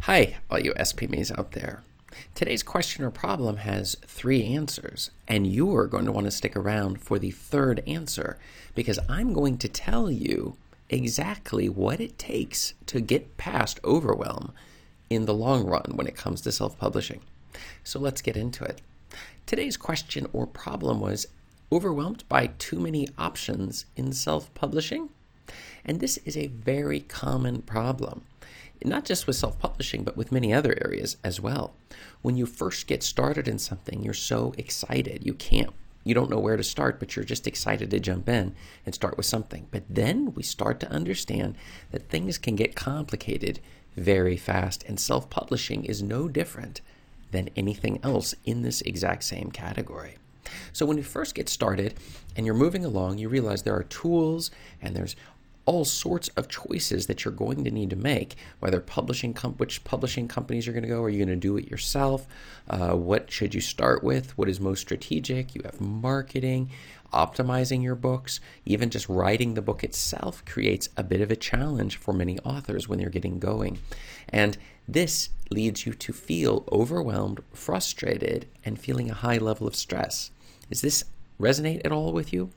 Hi, all you SPMEs out there. Today's question or problem has three answers, and you're going to want to stick around for the third answer because I'm going to tell you exactly what it takes to get past overwhelm in the long run when it comes to self publishing. So let's get into it. Today's question or problem was overwhelmed by too many options in self publishing? And this is a very common problem not just with self publishing, but with many other areas as well. When you first get started in something, you're so excited. You can't, you don't know where to start, but you're just excited to jump in and start with something. But then we start to understand that things can get complicated very fast, and self publishing is no different than anything else in this exact same category. So when you first get started and you're moving along, you realize there are tools and there's all sorts of choices that you're going to need to make. Whether publishing, com- which publishing companies you're going to go, are you going to do it yourself? Uh, what should you start with? What is most strategic? You have marketing, optimizing your books, even just writing the book itself creates a bit of a challenge for many authors when they're getting going, and this leads you to feel overwhelmed, frustrated, and feeling a high level of stress. Does this resonate at all with you?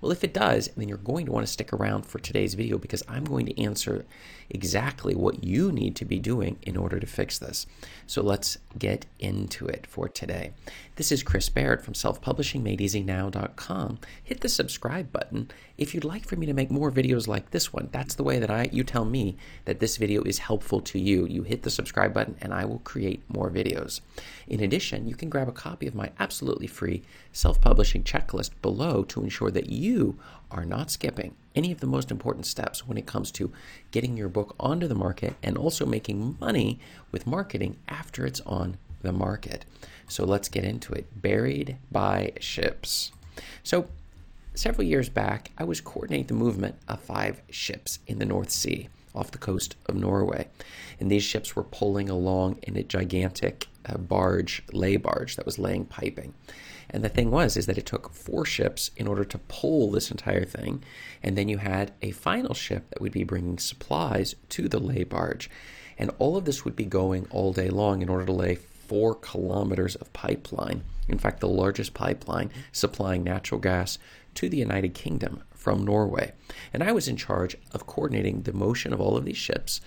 Well, if it does, then you're going to want to stick around for today's video because I'm going to answer exactly what you need to be doing in order to fix this. So let's get into it for today. This is Chris Baird from selfpublishingmadeeasynow.com. Hit the subscribe button if you'd like for me to make more videos like this one. That's the way that I you tell me that this video is helpful to you. You hit the subscribe button and I will create more videos. In addition, you can grab a copy of my absolutely free self-publishing checklist below to ensure that you are not skipping any of the most important steps when it comes to getting your book onto the market and also making money with marketing after it's on the market. So let's get into it. Buried by ships. So several years back, I was coordinating the movement of five ships in the North Sea off the coast of Norway. And these ships were pulling along in a gigantic uh, barge, lay barge that was laying piping. And the thing was, is that it took four ships in order to pull this entire thing. And then you had a final ship that would be bringing supplies to the lay barge. And all of this would be going all day long in order to lay four kilometers of pipeline. In fact, the largest pipeline supplying natural gas to the United Kingdom from Norway. And I was in charge of coordinating the motion of all of these ships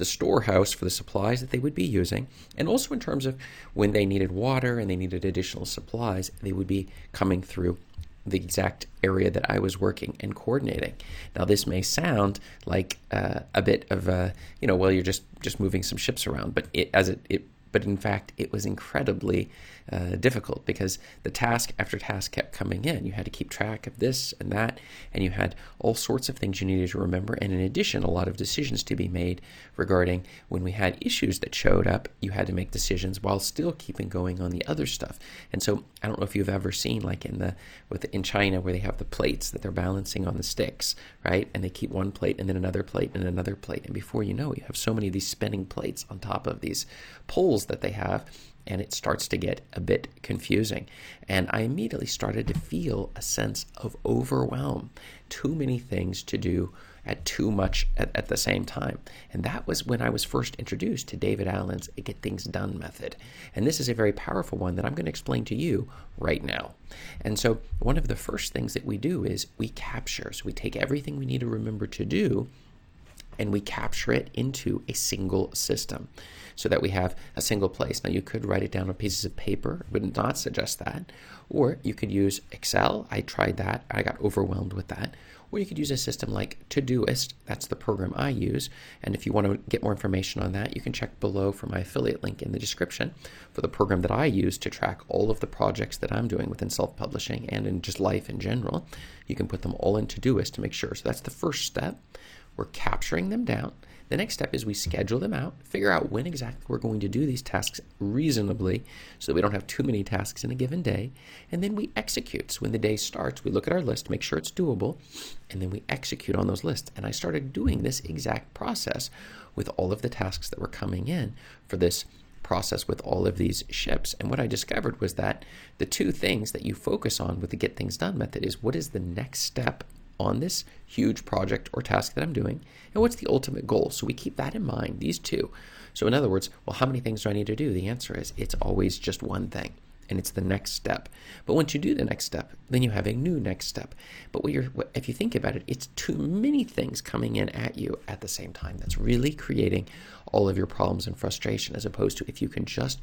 the storehouse for the supplies that they would be using, and also in terms of when they needed water and they needed additional supplies, they would be coming through the exact area that I was working and coordinating. Now, this may sound like uh, a bit of a, you know, well, you're just just moving some ships around, but it, as it, it but in fact, it was incredibly uh, difficult because the task after task kept coming in. You had to keep track of this and that, and you had all sorts of things you needed to remember. And in addition, a lot of decisions to be made regarding when we had issues that showed up, you had to make decisions while still keeping going on the other stuff. And so I don't know if you've ever seen like in the with in China where they have the plates that they're balancing on the sticks, right? And they keep one plate and then another plate and another plate, and before you know, it, you have so many of these spinning plates on top of these poles that they have and it starts to get a bit confusing. And I immediately started to feel a sense of overwhelm. Too many things to do at too much at, at, the same time. And that was when I was first introduced to David Allen's Get Things Done method. And this is a very powerful one that I'm going to explain to you right now. And so, one of the first things that we do is we capture. So, we take everything we need to remember to do and we capture it into a single system so that we have a single place. Now, you could write it down on pieces of paper, would not suggest that. Or you could use Excel. I tried that, I got overwhelmed with that. Or you could use a system like Todoist. That's the program I use. And if you want to get more information on that, you can check below for my affiliate link in the description for the program that I use to track all of the projects that I'm doing within self publishing and in just life in general. You can put them all in Todoist to make sure. So that's the first step. We're capturing them down. The next step is we schedule them out, figure out when exactly we're going to do these tasks reasonably so that we don't have too many tasks in a given day. And then we execute. So when the day starts, we look at our list, make sure it's doable, and then we execute on those lists. And I started doing this exact process with all of the tasks that were coming in for this process with all of these ships. And what I discovered was that the two things that you focus on with the Get Things Done method is what is the next step on this huge project or task that I'm doing, and what's the ultimate goal. So we keep that in mind, these two. So, in other words, well, how many things do I need to do? The answer is it's always just one thing and it's the next step. But once you do the next step, then you have a new next step. But what you're, what, if you think about it, it's too many things coming in at you at the same time. That's really creating all of your problems and frustration, as opposed to if you can just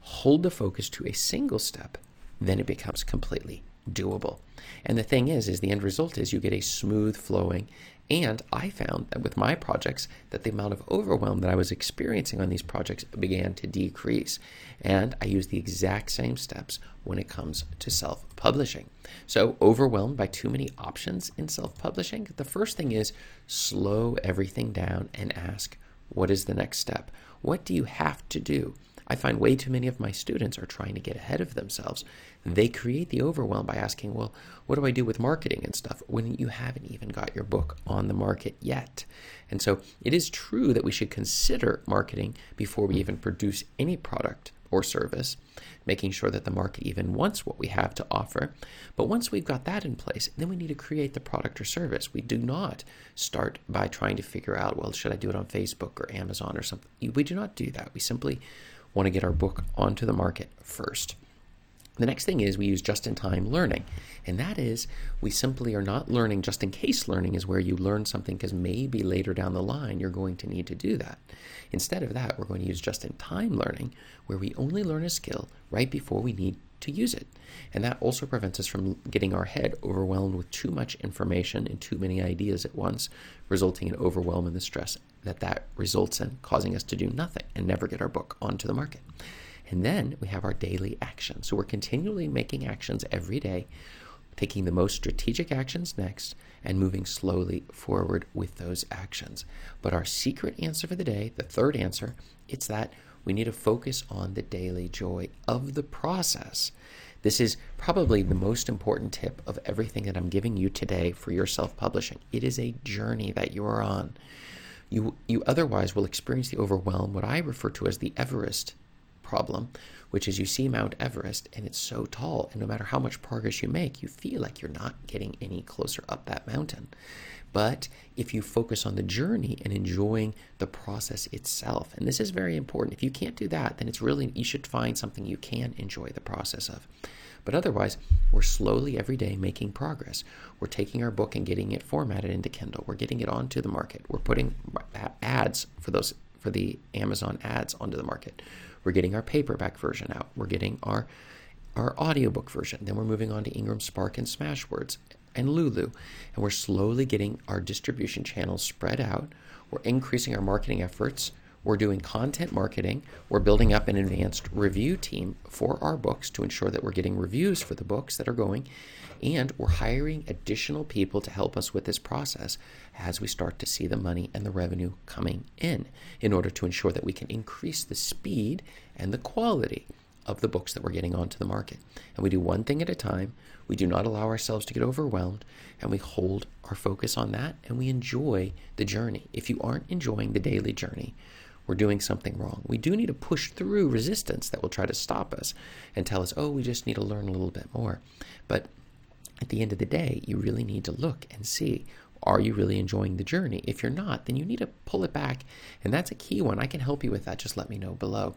hold the focus to a single step, then it becomes completely doable. And the thing is, is the end result is you get a smooth flowing. And I found that with my projects, that the amount of overwhelm that I was experiencing on these projects began to decrease. And I use the exact same steps when it comes to self publishing. So, overwhelmed by too many options in self publishing, the first thing is slow everything down and ask, what is the next step? What do you have to do? I find way too many of my students are trying to get ahead of themselves. They create the overwhelm by asking, well, what do I do with marketing and stuff when you haven't even got your book on the market yet? And so it is true that we should consider marketing before we even produce any product or service, making sure that the market even wants what we have to offer. But once we've got that in place, then we need to create the product or service. We do not start by trying to figure out, well, should I do it on Facebook or Amazon or something? We do not do that. We simply want to get our book onto the market first. The next thing is we use just in time learning. And that is, we simply are not learning just in case learning is where you learn something because maybe later down the line you're going to need to do that. Instead of that, we're going to use just in time learning where we only learn a skill right before we need to use it. And that also prevents us from getting our head overwhelmed with too much information and too many ideas at once, resulting in overwhelm and the stress that that results in, causing us to do nothing and never get our book onto the market. And then we have our daily action. So we're continually making actions every day, taking the most strategic actions next, and moving slowly forward with those actions. But our secret answer for the day, the third answer, it's that we need to focus on the daily joy of the process. This is probably the most important tip of everything that I'm giving you today for your self publishing. It is a journey that you are on. You, you otherwise will experience the overwhelm, what I refer to as the Everest problem, which is you see Mount Everest and it's so tall, and no matter how much progress you make, you feel like you're not getting any closer up that mountain. But if you focus on the journey and enjoying the process itself, and this is very important, if you can't do that, then it's really, you should find something you can enjoy the process of. But otherwise, we're slowly every day making progress. We're taking our book and getting it formatted into Kindle. We're getting it onto the market. We're putting ads for those for the Amazon ads onto the market. We're getting our paperback version out. We're getting our our audiobook version. Then we're moving on to Ingram Spark and Smashwords and Lulu. And we're slowly getting our distribution channels spread out. We're increasing our marketing efforts we're doing content marketing. We're building up an advanced review team for our books to ensure that we're getting reviews for the books that are going. And we're hiring additional people to help us with this process as we start to see the money and the revenue coming in in order to ensure that we can increase the speed and the quality of the books that we're getting onto the market. And we do one thing at a time. We do not allow ourselves to get overwhelmed and we hold our focus on that and we enjoy the journey. If you aren't enjoying the daily journey, we're doing something wrong. We do need to push through resistance that will try to stop us and tell us, oh, we just need to learn a little bit more. But at the end of the day, you really need to look and see are you really enjoying the journey? If you're not, then you need to pull it back. And that's a key one. I can help you with that. Just let me know below.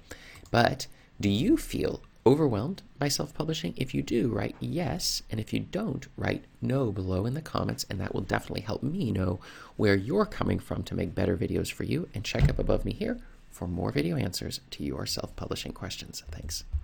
But do you feel overwhelmed by self publishing? If you do, write yes. And if you don't, write no below in the comments. And that will definitely help me know where you're coming from to make better videos for you. And check up above me here for more video answers to your self publishing questions. Thanks.